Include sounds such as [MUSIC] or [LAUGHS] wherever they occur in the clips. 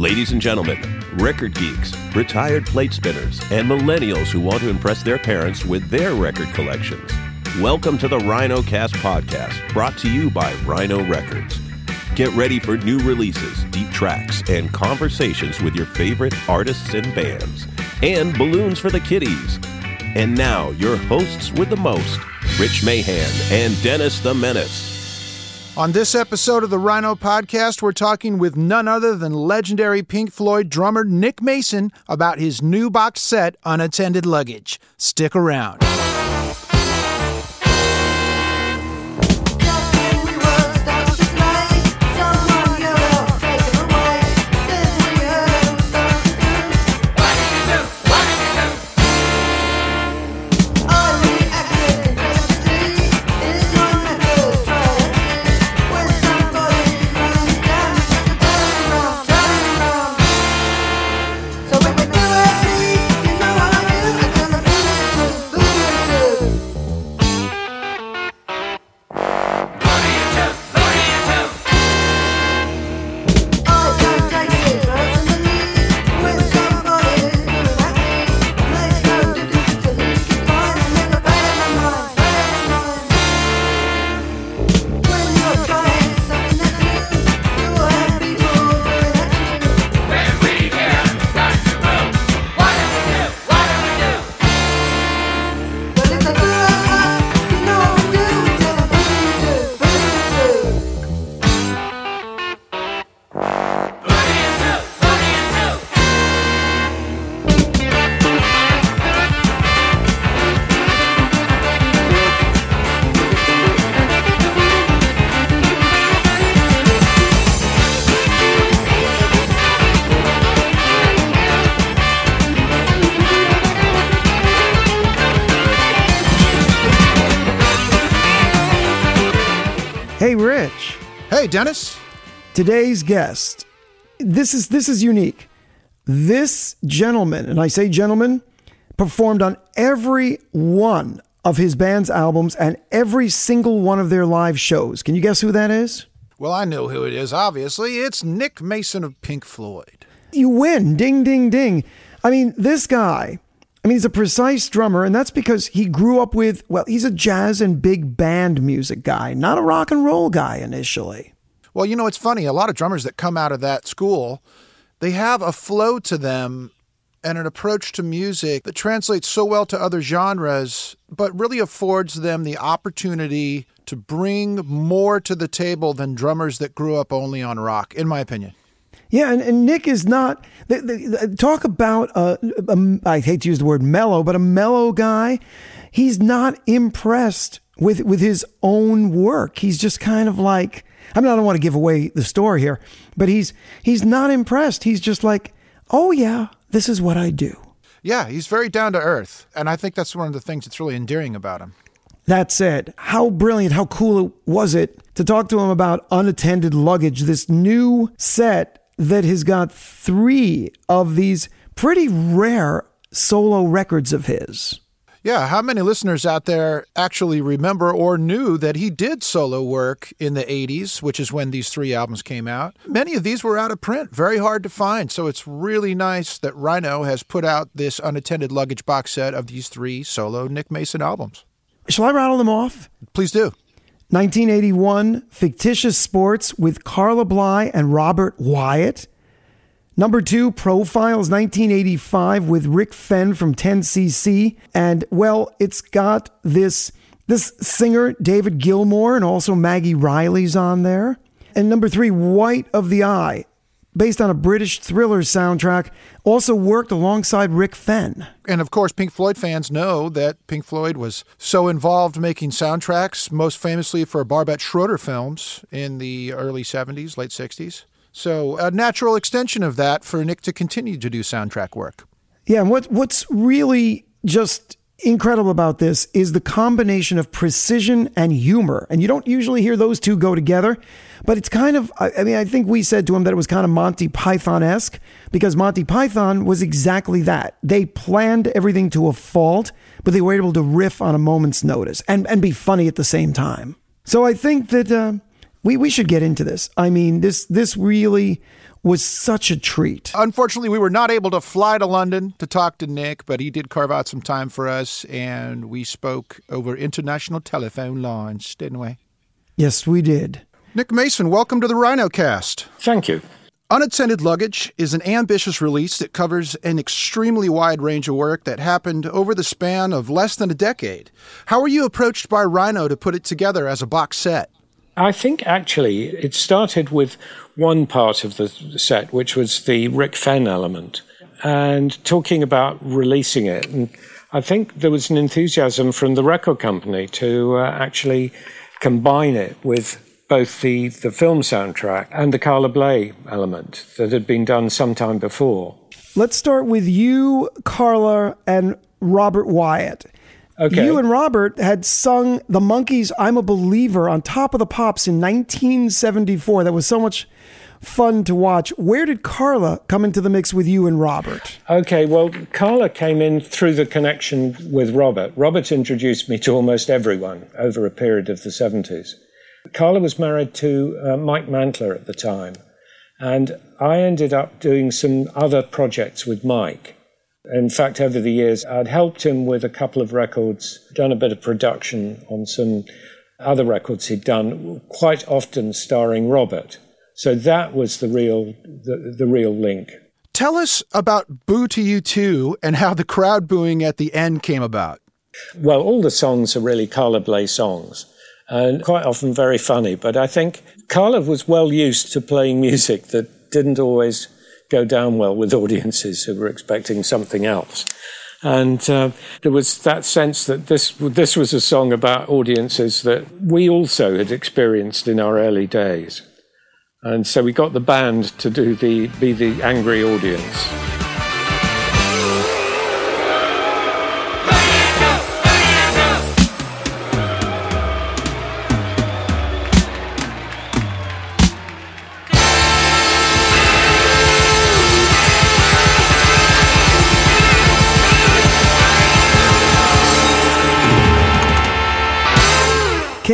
Ladies and gentlemen, record geeks, retired plate spinners, and millennials who want to impress their parents with their record collections. Welcome to the Rhino Cast podcast, brought to you by Rhino Records. Get ready for new releases, deep tracks, and conversations with your favorite artists and bands, and balloons for the kiddies. And now, your hosts with the most, Rich Mahan and Dennis the Menace. On this episode of the Rhino Podcast, we're talking with none other than legendary Pink Floyd drummer Nick Mason about his new box set, Unattended Luggage. Stick around. Today's guest. This is this is unique. This gentleman, and I say gentleman, performed on every one of his band's albums and every single one of their live shows. Can you guess who that is? Well, I know who it is, obviously. It's Nick Mason of Pink Floyd. You win. Ding, ding, ding. I mean, this guy, I mean, he's a precise drummer, and that's because he grew up with, well, he's a jazz and big band music guy, not a rock and roll guy initially. Well, you know, it's funny. A lot of drummers that come out of that school, they have a flow to them and an approach to music that translates so well to other genres, but really affords them the opportunity to bring more to the table than drummers that grew up only on rock, in my opinion. Yeah, and, and Nick is not. The, the, the- talk about a, a. I hate to use the word mellow, but a mellow guy. He's not impressed with with his own work. He's just kind of like. I mean, I don't want to give away the story here, but he's he's not impressed. He's just like, oh yeah, this is what I do. Yeah, he's very down to earth. And I think that's one of the things that's really endearing about him. That said, how brilliant, how cool was it to talk to him about unattended luggage, this new set that has got three of these pretty rare solo records of his. Yeah, how many listeners out there actually remember or knew that he did solo work in the 80s, which is when these three albums came out? Many of these were out of print, very hard to find. So it's really nice that Rhino has put out this unattended luggage box set of these three solo Nick Mason albums. Shall I rattle them off? Please do. 1981, Fictitious Sports with Carla Bley and Robert Wyatt. Number two, Profiles 1985 with Rick Fenn from 10cc. And well, it's got this this singer, David Gilmour, and also Maggie Reilly's on there. And number three, White of the Eye, based on a British thriller soundtrack, also worked alongside Rick Fenn. And of course, Pink Floyd fans know that Pink Floyd was so involved making soundtracks, most famously for Barbet Schroeder films in the early 70s, late 60s. So, a natural extension of that for Nick to continue to do soundtrack work. Yeah, and what what's really just incredible about this is the combination of precision and humor. And you don't usually hear those two go together, but it's kind of, I mean, I think we said to him that it was kind of Monty Python esque because Monty Python was exactly that. They planned everything to a fault, but they were able to riff on a moment's notice and, and be funny at the same time. So I think that uh, we, we should get into this. I mean, this, this really was such a treat. Unfortunately, we were not able to fly to London to talk to Nick, but he did carve out some time for us, and we spoke over international telephone lines, didn't we? Yes, we did. Nick Mason, welcome to the Rhino Cast. Thank you. Unattended Luggage is an ambitious release that covers an extremely wide range of work that happened over the span of less than a decade. How were you approached by Rhino to put it together as a box set? I think actually it started with one part of the set, which was the Rick Fenn element, and talking about releasing it. And I think there was an enthusiasm from the record company to uh, actually combine it with both the, the film soundtrack and the Carla Bley element that had been done sometime before. Let's start with you, Carla, and Robert Wyatt. Okay. You and Robert had sung the Monkees' I'm a Believer on Top of the Pops in 1974. That was so much fun to watch. Where did Carla come into the mix with you and Robert? Okay, well, Carla came in through the connection with Robert. Robert introduced me to almost everyone over a period of the 70s. Carla was married to uh, Mike Mantler at the time, and I ended up doing some other projects with Mike. In fact, over the years, I'd helped him with a couple of records, done a bit of production on some other records he'd done, quite often starring Robert. So that was the real, the, the real link. Tell us about Boo to You Too and how the crowd booing at the end came about. Well, all the songs are really Carla Bley songs and quite often very funny. But I think Carla was well used to playing [LAUGHS] music that didn't always go down well with audiences who were expecting something else. And uh, there was that sense that this this was a song about audiences that we also had experienced in our early days. And so we got the band to do the be the angry audience.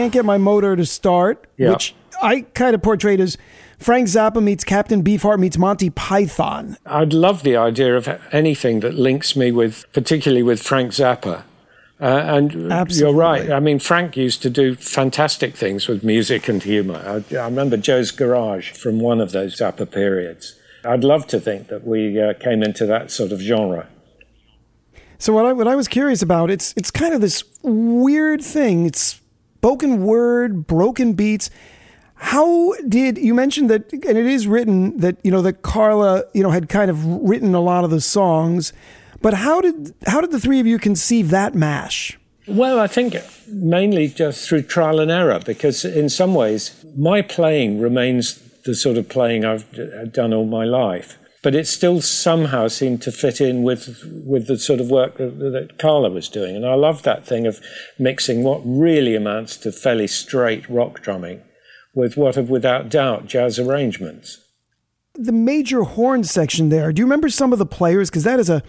Can't get my motor to start, Yeah. which I kind of portrayed as Frank Zappa meets Captain Beefheart meets Monty Python. I'd love the idea of anything that links me with, particularly with Frank Zappa. Uh, and Absolutely. you're right. I mean, Frank used to do fantastic things with music and humor. I, I remember Joe's Garage from one of those Zappa periods. I'd love to think that we uh, came into that sort of genre. So what I what I was curious about, it's it's kind of this weird thing. It's spoken word, broken beats. How did you mentioned that and it is written that, you know, that Carla, you know, had kind of written a lot of the songs, but how did how did the three of you conceive that mash? Well, I think mainly just through trial and error, because in some ways, my playing remains the sort of playing I've done all my life. But it still somehow seemed to fit in with with the sort of work that, that Carla was doing, and I love that thing of mixing what really amounts to fairly straight rock drumming with what have without doubt jazz arrangements. The major horn section there. Do you remember some of the players? Because that is a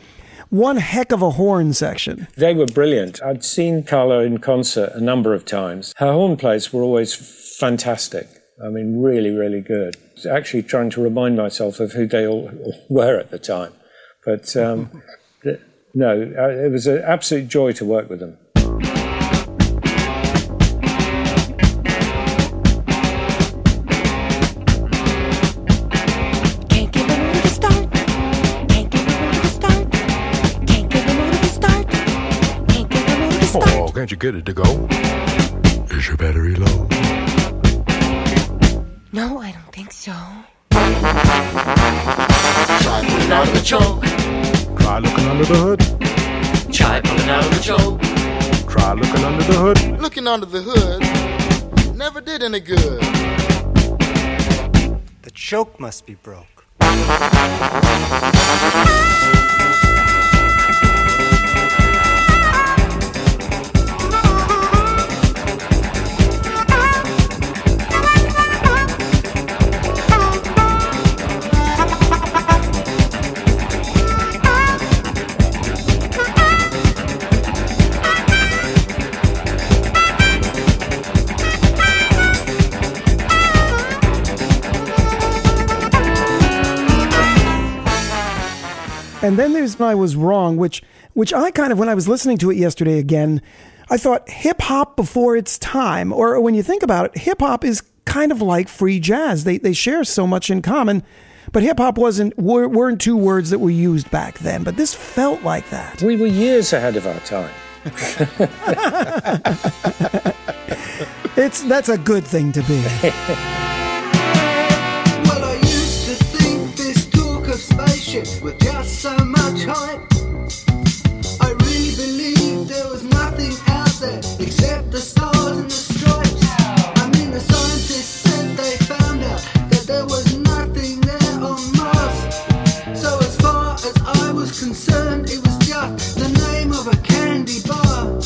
one heck of a horn section. They were brilliant. I'd seen Carla in concert a number of times. Her horn plays were always fantastic. I mean, really, really good. Actually, trying to remind myself of who they all were at the time. But um, [LAUGHS] th- no, uh, it was an absolute joy to work with them. Can't get the motor to start. Can't get the motor to start. Can't get the motor to start. Can't get the motor to start. Oh, can't you get it to go? Is your battery low? No, I don't think so. Try pulling out of the choke. Try looking under the hood. Try pulling out of the choke. Try looking under the hood. Looking under the hood never did any good. The choke must be broke. And then there's I was wrong, which which I kind of when I was listening to it yesterday again, I thought hip hop before its time. Or when you think about it, hip hop is kind of like free jazz. They they share so much in common. But hip hop wasn't weren't two words that were used back then. But this felt like that. We were years ahead of our time. [LAUGHS] It's that's a good thing to be. [LAUGHS] spaceships just so much hype. I really believed there was nothing out there except the stars and the stripes. I mean, the scientists said they found out that there was nothing there on Mars. So, as far as I was concerned, it was just the name of a candy bar.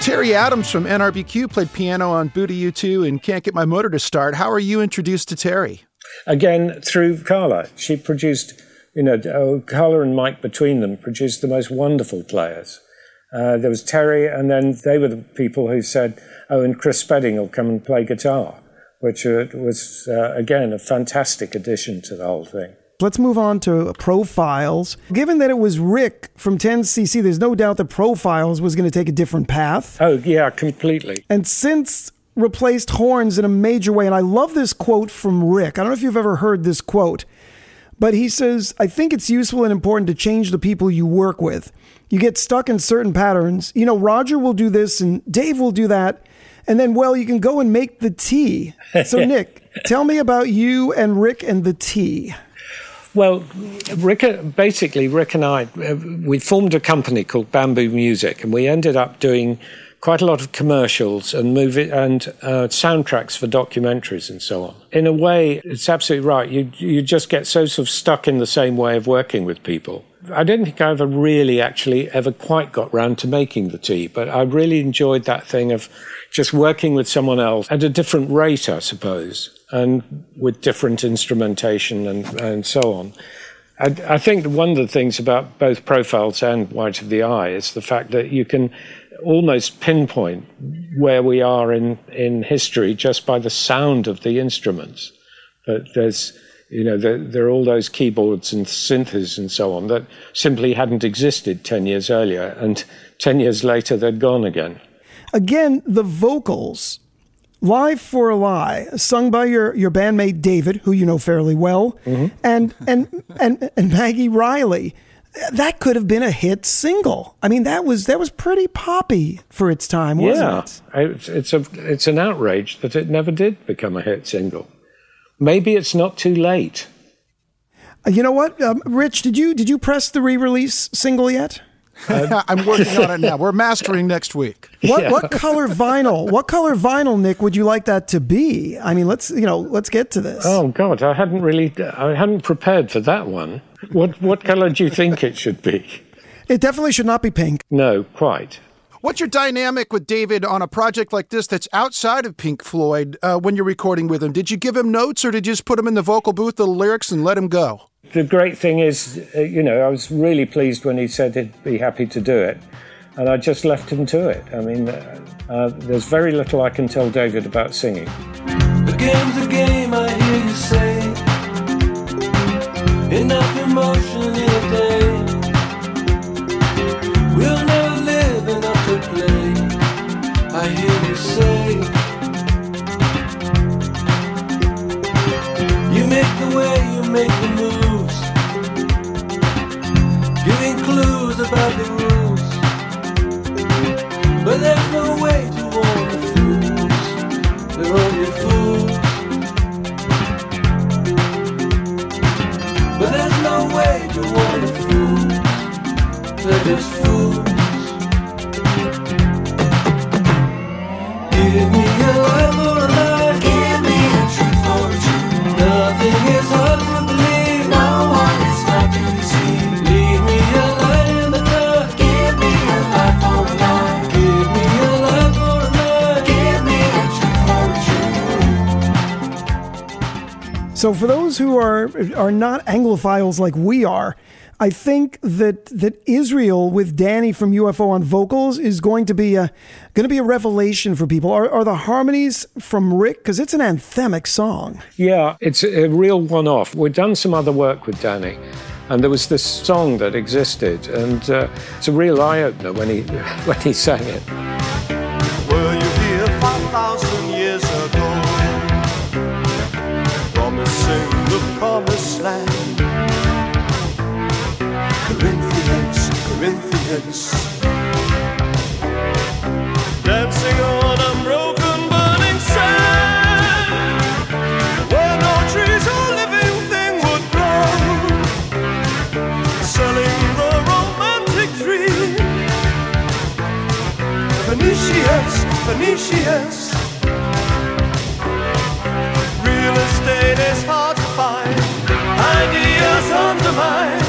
Terry Adams from NRBQ played piano on Booty U2 and Can't Get My Motor to Start. How are you introduced to Terry? Again, through Carla. She produced, you know, oh, Carla and Mike between them produced the most wonderful players. Uh, there was Terry, and then they were the people who said, oh, and Chris Spedding will come and play guitar, which uh, was, uh, again, a fantastic addition to the whole thing. Let's move on to profiles. Given that it was Rick from 10cc, there's no doubt that profiles was going to take a different path. Oh, yeah, completely. And synths replaced horns in a major way, and I love this quote from Rick. I don't know if you've ever heard this quote, but he says, I think it's useful and important to change the people you work with. You get stuck in certain patterns. You know, Roger will do this and Dave will do that. And then, well, you can go and make the tea. So, [LAUGHS] Nick, tell me about you and Rick and the tea. Well, Rick, basically, Rick and I, uh, we formed a company called Bamboo Music, and we ended up doing quite a lot of commercials and movie and uh, soundtracks for documentaries and so on. In a way, it's absolutely right. You you just get so sort of stuck in the same way of working with people. I don't think I ever really actually ever quite got round to making the tea, but I really enjoyed that thing of just working with someone else at a different rate, I suppose, and with different instrumentation and, and so on. I, I think one of the things about both profiles and White of the Eye is the fact that you can almost pinpoint where we are in, in history just by the sound of the instruments. But there's, you know, there, there are all those keyboards and synths and so on that simply hadn't existed 10 years earlier, and 10 years later they'd gone again. Again, the vocals. Live for a Lie, sung by your, your bandmate David, who you know fairly well, Mm-hmm. and, and, and, and Maggie Reilly. That could have been a hit single. I mean, that was that was pretty poppy for its time, wasn't yeah, it? It's, it's a it's an outrage that it never did become a hit single. Maybe it's not too late. Uh, You know what, um, Rich? Did you did you press the re-release single yet? Uh, I'm working on it now. We're mastering next week. What what color vinyl? What color vinyl, Nick? Would you like that to be? I mean, let's you know, let's get to this. Oh God, I hadn't really I hadn't prepared for that one. What what color do you think it should be? It definitely should not be pink. No, quite. What's your dynamic with David on a project like this that's outside of Pink Floyd uh, when you're recording with him? Did you give him notes or did you just put him in the vocal booth, the lyrics, and let him go? The great thing is, uh, you know, I was really pleased when he said he'd be happy to do it, and I just left him to it. I mean, uh, uh, there's very little I can tell David about singing. The game's a game, I hear you say. Enough emotion I hear are not Anglophiles like we are, I think that that Israel with Danny from UFO on vocals is going to be a going to be a revelation for people. Are, are the harmonies from Rick because it's an anthemic song? Yeah, it's a real one off. We've done some other work with Danny, and there was this song that existed, and uh, it's a real eye opener when he, [LAUGHS] when he sang it. Corinthians. Dancing on unbroken burning sand. Where no trees or living thing would grow. Selling the romantic dream. Phoenicians, Phoenicians. Real estate is hard to find. Ideas undermined.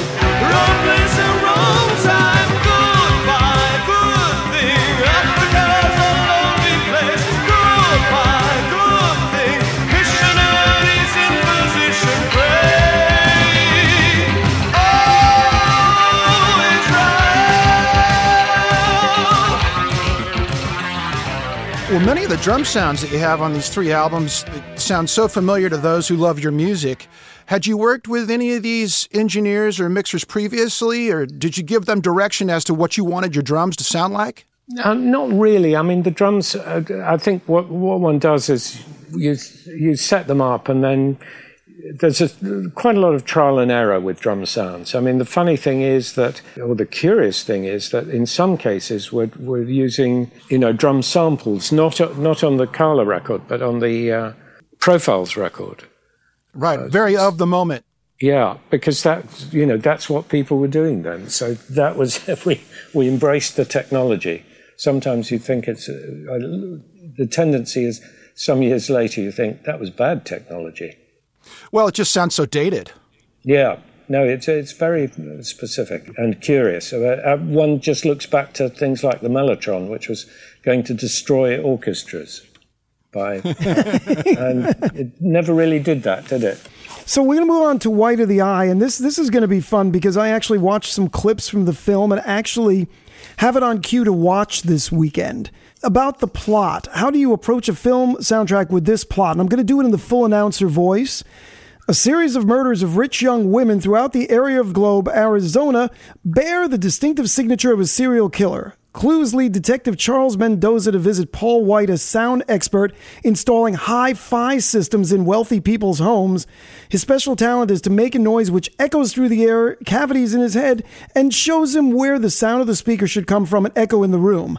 The drum sounds that you have on these three albums sound so familiar to those who love your music. Had you worked with any of these engineers or mixers previously, or did you give them direction as to what you wanted your drums to sound like? Uh, not really. I mean, the drums. Uh, I think what what one does is you you set them up, and then there's a, quite a lot of trial and error with drum sounds. I mean, the funny thing is that, or the curious thing is that, in some cases we're we're using you know drum samples, not not on the Carla record, but on the uh, Profiles record. Right, very of the moment. Yeah, because that you know that's what people were doing then. So that was [LAUGHS] we we embraced the technology. Sometimes you think it's uh, the tendency is some years later you think that was bad technology. Well, it just sounds so dated. Yeah, no, it's it's very specific and curious. Uh, uh, one just looks back to things like the mellotron, which was going to destroy orchestras. By [LAUGHS] and it never really did that, did it? So we're going to move on to White of the Eye, and this this is going to be fun because I actually watched some clips from the film and actually have it on cue to watch this weekend. About the plot, how do you approach a film soundtrack with this plot? And I'm going to do it in the full announcer voice. A series of murders of rich young women throughout the area of Globe, Arizona, bear the distinctive signature of a serial killer. Clues lead Detective Charles Mendoza to visit Paul White, a sound expert installing hi fi systems in wealthy people's homes. His special talent is to make a noise which echoes through the air cavities in his head and shows him where the sound of the speaker should come from and echo in the room.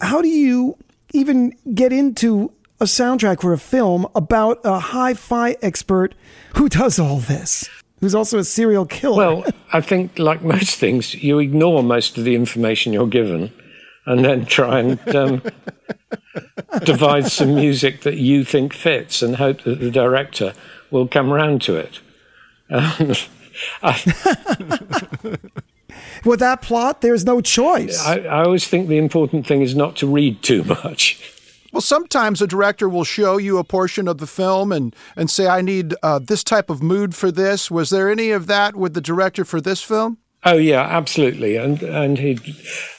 How do you even get into a soundtrack for a film about a hi fi expert who does all this? Who's also a serial killer? Well, I think, like most things, you ignore most of the information you're given and then try and um, [LAUGHS] devise some music that you think fits and hope that the director will come round to it. [LAUGHS] Um, I, [LAUGHS] With that plot, there's no choice. I, I always think the important thing is not to read too much. Well, sometimes a director will show you a portion of the film and, and say, I need uh, this type of mood for this. Was there any of that with the director for this film? Oh yeah, absolutely. And and he,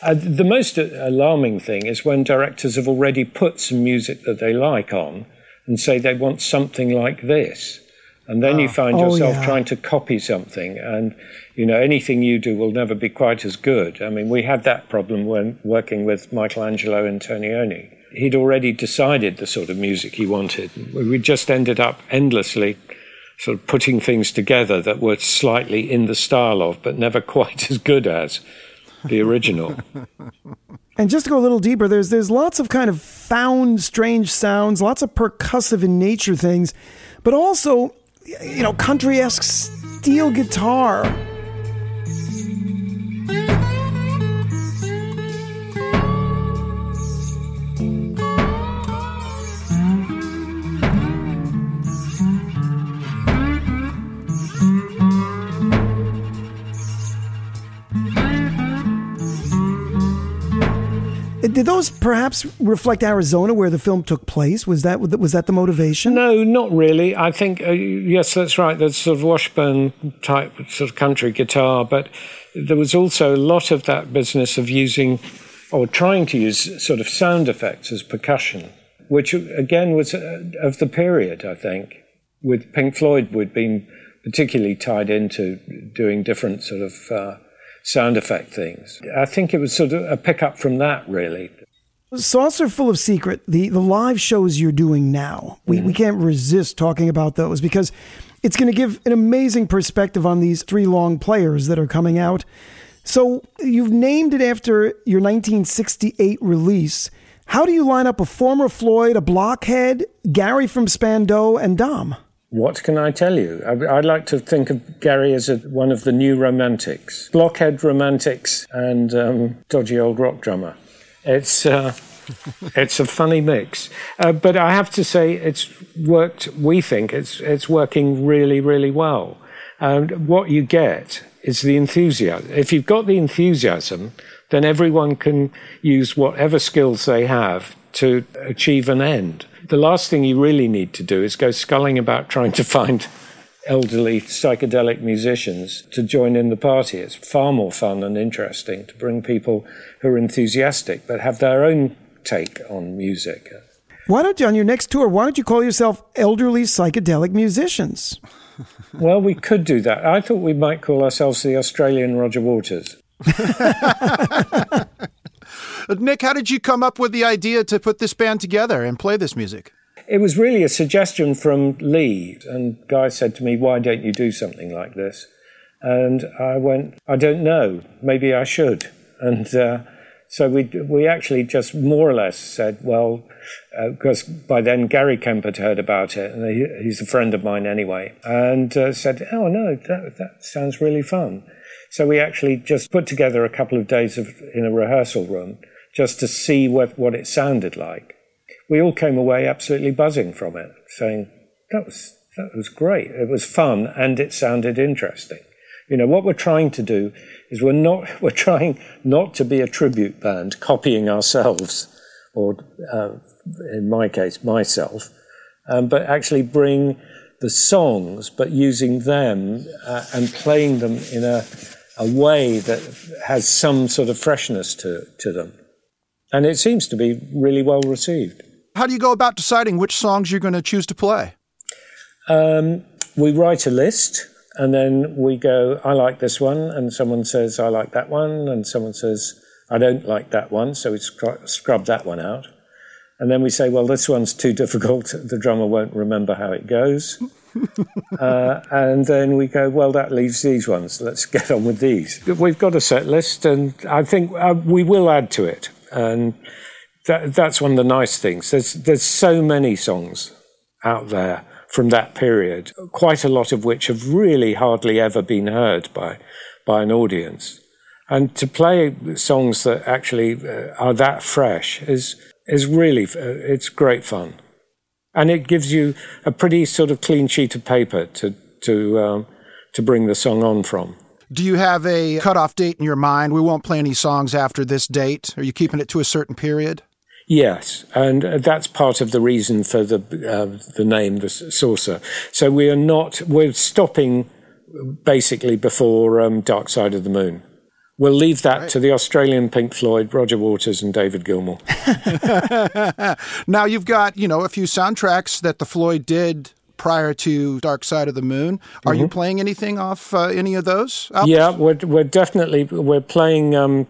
uh, the most alarming thing is when directors have already put some music that they like on and say they want something like this, and then you oh. find Oh, yourself yeah. trying to copy something, and you know anything you do will never be quite as good. I mean, we had that problem when working with Michelangelo Antonioni. He'd already decided the sort of music he wanted. We just ended up endlessly sort of putting things together that were slightly in the style of, but never [LAUGHS] quite as good as the original. [LAUGHS] And just to go a little deeper, there's there's lots of kind of found strange sounds, lots of percussive in nature things, but also you know country esque steel guitar. Did those perhaps reflect Arizona, where the film took place? Was that was that the motivation? No, not really. I think uh, yes, that's right. There's sort of Washburn type sort of country guitar, but there was also a lot of that business of using or trying to use sort of sound effects as percussion, which again was uh, of the period. I think with Pink Floyd, we'd been particularly tied into doing different sort of uh, sound effect things. I think it was sort of a pickup from that, really. Saucerful of Secret, the, the live shows you're doing now, we, we mm-hmm. can't resist talking about those because it's going to give an amazing perspective on these three long players that are coming out. So you've named it after your 1968 release. How do you line up a former Floyd, a Blockhead, Gary from Spandau, and Dom? What can I tell you? I, I'd like to think of Gary as a, one of the new romantics, blockhead romantics, and um, dodgy old rock drummer. It's uh, [LAUGHS] it's a funny mix, uh, but I have to say it's worked. We think it's it's working really really well. And what you get is the enthusiasm. If you've got the enthusiasm, then everyone can use whatever skills they have to achieve an end. The last thing you really need to do is go sculling about [LAUGHS] trying to find elderly psychedelic musicians to join in the party. It's far more fun and interesting to bring people who are enthusiastic but have their own take on music. Why don't you, on your next tour, why don't you call yourself Elderly Psychedelic Musicians? [LAUGHS] Well, we could do that. I thought we might call ourselves the Australian Roger Waters. [LAUGHS] Nick, how did you come up with the idea to put this band together and play this music? It was really a suggestion from Lee, and Guy said to me, Why don't you do something like this? And I went, I don't know, maybe I should. And uh, so we, we actually just more or less said, Well, because by then Gary Kemp had heard about it, and he, he's a friend of mine anyway, and uh, said, Oh, no, that, that sounds really fun. So we actually just put together a couple of days of, in a rehearsal room just to see what, what it sounded like. We all came away absolutely buzzing from it, saying, that was, that was great. It was fun and it sounded interesting. You know, what we're trying to do is we're not, [LAUGHS] we're trying not to be a tribute band copying ourselves, or uh, in my case, myself, um, but actually bring the songs, but using them uh, and playing them in a, a way that has some sort of freshness to, to them. And it seems to be really well received. How do you go about deciding which songs you're going to choose to play? Um, we write a list and then we go, I like this one, and someone says, I like that one, and someone says, I don't like that one, so we scrub, that one out. And then we say, well, this one's too [LAUGHS] difficult, the drummer won't remember how it goes. [LAUGHS] uh, and then we go, well, that leaves these ones, let's get on with these. We've got a set list, and I think uh, we will add to it. And that, that's one of the nice things. There's, there's so many songs out there from that period, quite a lot of which have really hardly ever been heard by, by an audience. And to play songs that actually uh, are that fresh is, is really, uh, it's great fun. And it gives you a pretty sort of clean sheet of paper to, to, um, to bring the song on from. Do you have a cutoff date in your mind? We won't play any songs after this date. Are you keeping it to a certain period? Yes, and that's part of the reason for the uh, the name, the saucer. So we are not we're stopping basically before um, Dark Side of the Moon. We'll leave that right. to the Australian Pink Floyd, Roger Waters, and David Gilmour. [LAUGHS] now you've got you know a few soundtracks that the Floyd did prior to Dark Side of the Moon. Are mm-hmm. you playing anything off uh, any of those? Albums? Yeah, we're we're definitely we're playing. Um,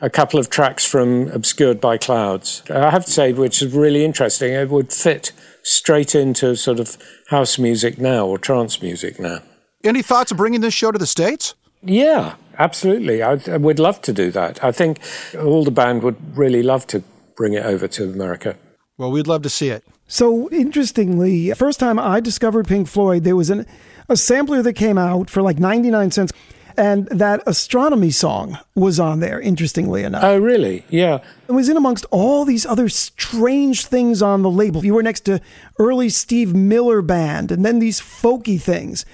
a couple of tracks from Obscured by Clouds. I have to say, which is really interesting. It would fit straight into sort of house music now or trance music now. Any thoughts of bringing this show to the States? Yeah, absolutely. I, I would love to do that. I think all the band would really love to bring it over to America. Well, we'd love to see it. So interestingly, first time I discovered Pink Floyd, there was an, a sampler that came out for like 99 cents. And that astronomy song was on there, interestingly enough. Oh, really? Yeah. It was in amongst all these other strange things on the label. You were next to early Steve Miller Band and then these folky things.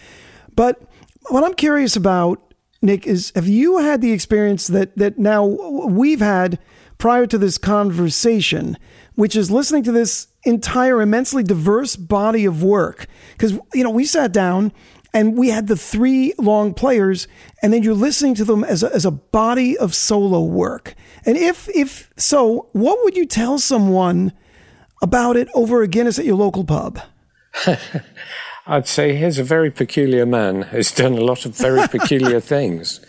But what I'm curious about, Nick, is have you had the experience that, that now we've had prior to this conversation, which is listening to this entire immensely diverse body of work. Because, you know, we sat down and we had the three long players, and then you're listening to them as a, as a body of solo work. And if, if so, what would you tell someone about it over a Guinness at your local pub? [LAUGHS] I'd say he's a very peculiar man who's done a lot of very peculiar [LAUGHS] things.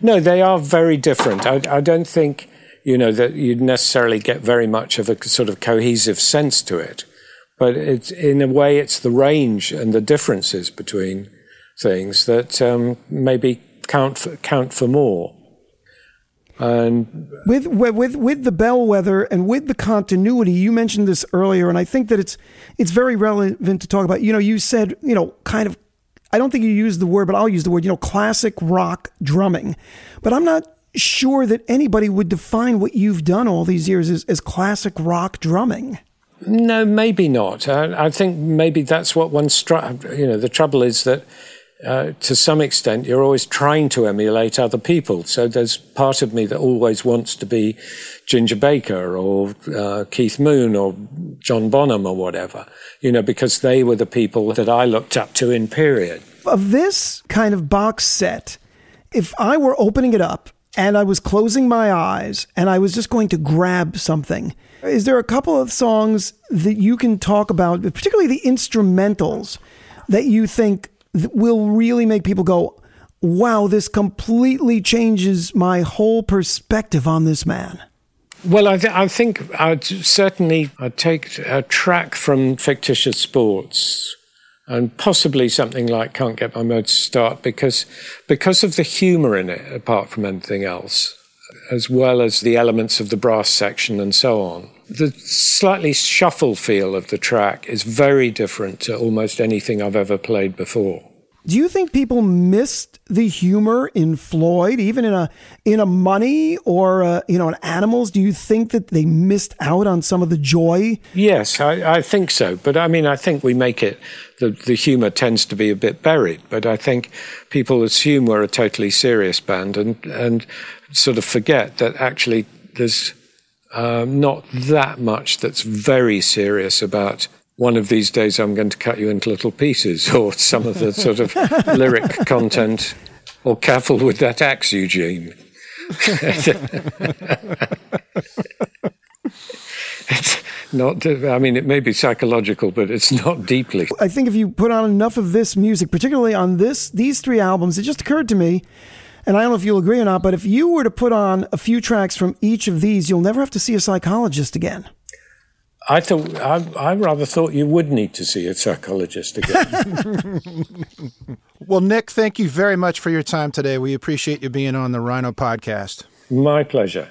No, they are very different. I, I don't think, you know, that you'd necessarily get very much of a sort of cohesive sense to it. But it's, in a way, it's the range and the differences between things that um, maybe count for, count for more. And with with with the bellwether and with the continuity you mentioned this earlier and i think that it's it's very relevant to talk about you know you said you know kind of i don't think you used the word but i'll use the word you know classic rock drumming but i'm not sure that anybody would define what you've done all these years as, as classic rock drumming No, maybe not. I, I think maybe that's what one struck. You know, the trouble is that uh, to some extent you're always trying to emulate other people. So there's part of me that always wants to be Ginger Baker or uh, Keith Moon or John Bonham or whatever. You know, because they were the people that I looked up to in period. of this kind of box set, if I were opening it up and I was closing my eyes and I was just going to grab something, is there a couple of songs that you can talk about, particularly the instrumentals, that you think will really make people go, wow, this completely changes my whole perspective on this man? Well, I, th- I think I'd certainly I'd take a track from Fictitious Sports and possibly something like Can't Get My Motor to Start because, because of the humour in it, apart from anything else, as well as the elements of the brass section and so on. The slightly shuffle feel of the track is very different to almost anything I've ever played before. Do you think people missed the humor in Floyd, even in a in a Money or uh you know in Animals? Do you think that they missed out on some of the joy? Yes, I, I think so. But I mean, I think we make it, the, the humour tends to be a bit buried. But I think people assume we're a totally serious band and, and sort of forget that actually there's um, not that much that's very serious about one of these days I'm going to cut you into little pieces [LAUGHS] or some of the sort of lyric [LAUGHS] content or careful with that axe, Eugene. [LAUGHS] it's not, I mean, it may be psychological, but it's not deeply. I think if you put on enough of this music, particularly on this these three albums, it just occurred to me, and I don't know if you'll agree or not, but if you were to put on a few tracks from each of these, you'll never have to see a psychologist again. I thought, I, I rather thought you would need to see a psychologist again. [LAUGHS] Well, Nick, thank you very much for your time today. We appreciate you being on the Rhino podcast. My pleasure.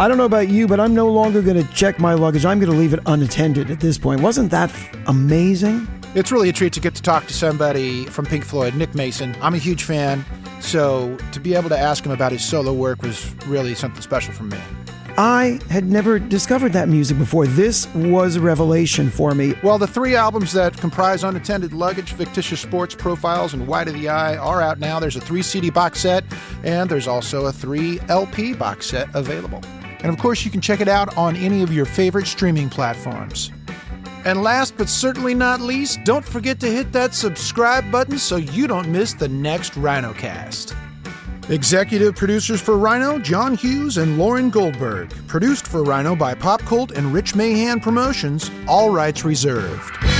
I don't know about you, but I'm no longer going to check my luggage. I'm going to leave it unattended at this point. Wasn't that f- amazing? It's really a treat to get to talk to somebody from Pink Floyd, Nick Mason. I'm a huge fan, so to be able to ask him about his solo work was really something special for me. I had never discovered that music before. This was a revelation for me. Well, the three albums that comprise Unattended Luggage, Fictitious Sports Profiles, and White of the Eye are out now. There's a three CD box set, and there's also a three LP box set available. And of course, you can check it out on any of your favorite streaming platforms. And last but certainly not least, don't forget to hit that subscribe button so you don't miss the next RhinoCast. Executive producers for Rhino, John Hughes and Lauren Goldberg. Produced for Rhino by Pop Cult and Rich Mahan Promotions. All rights reserved.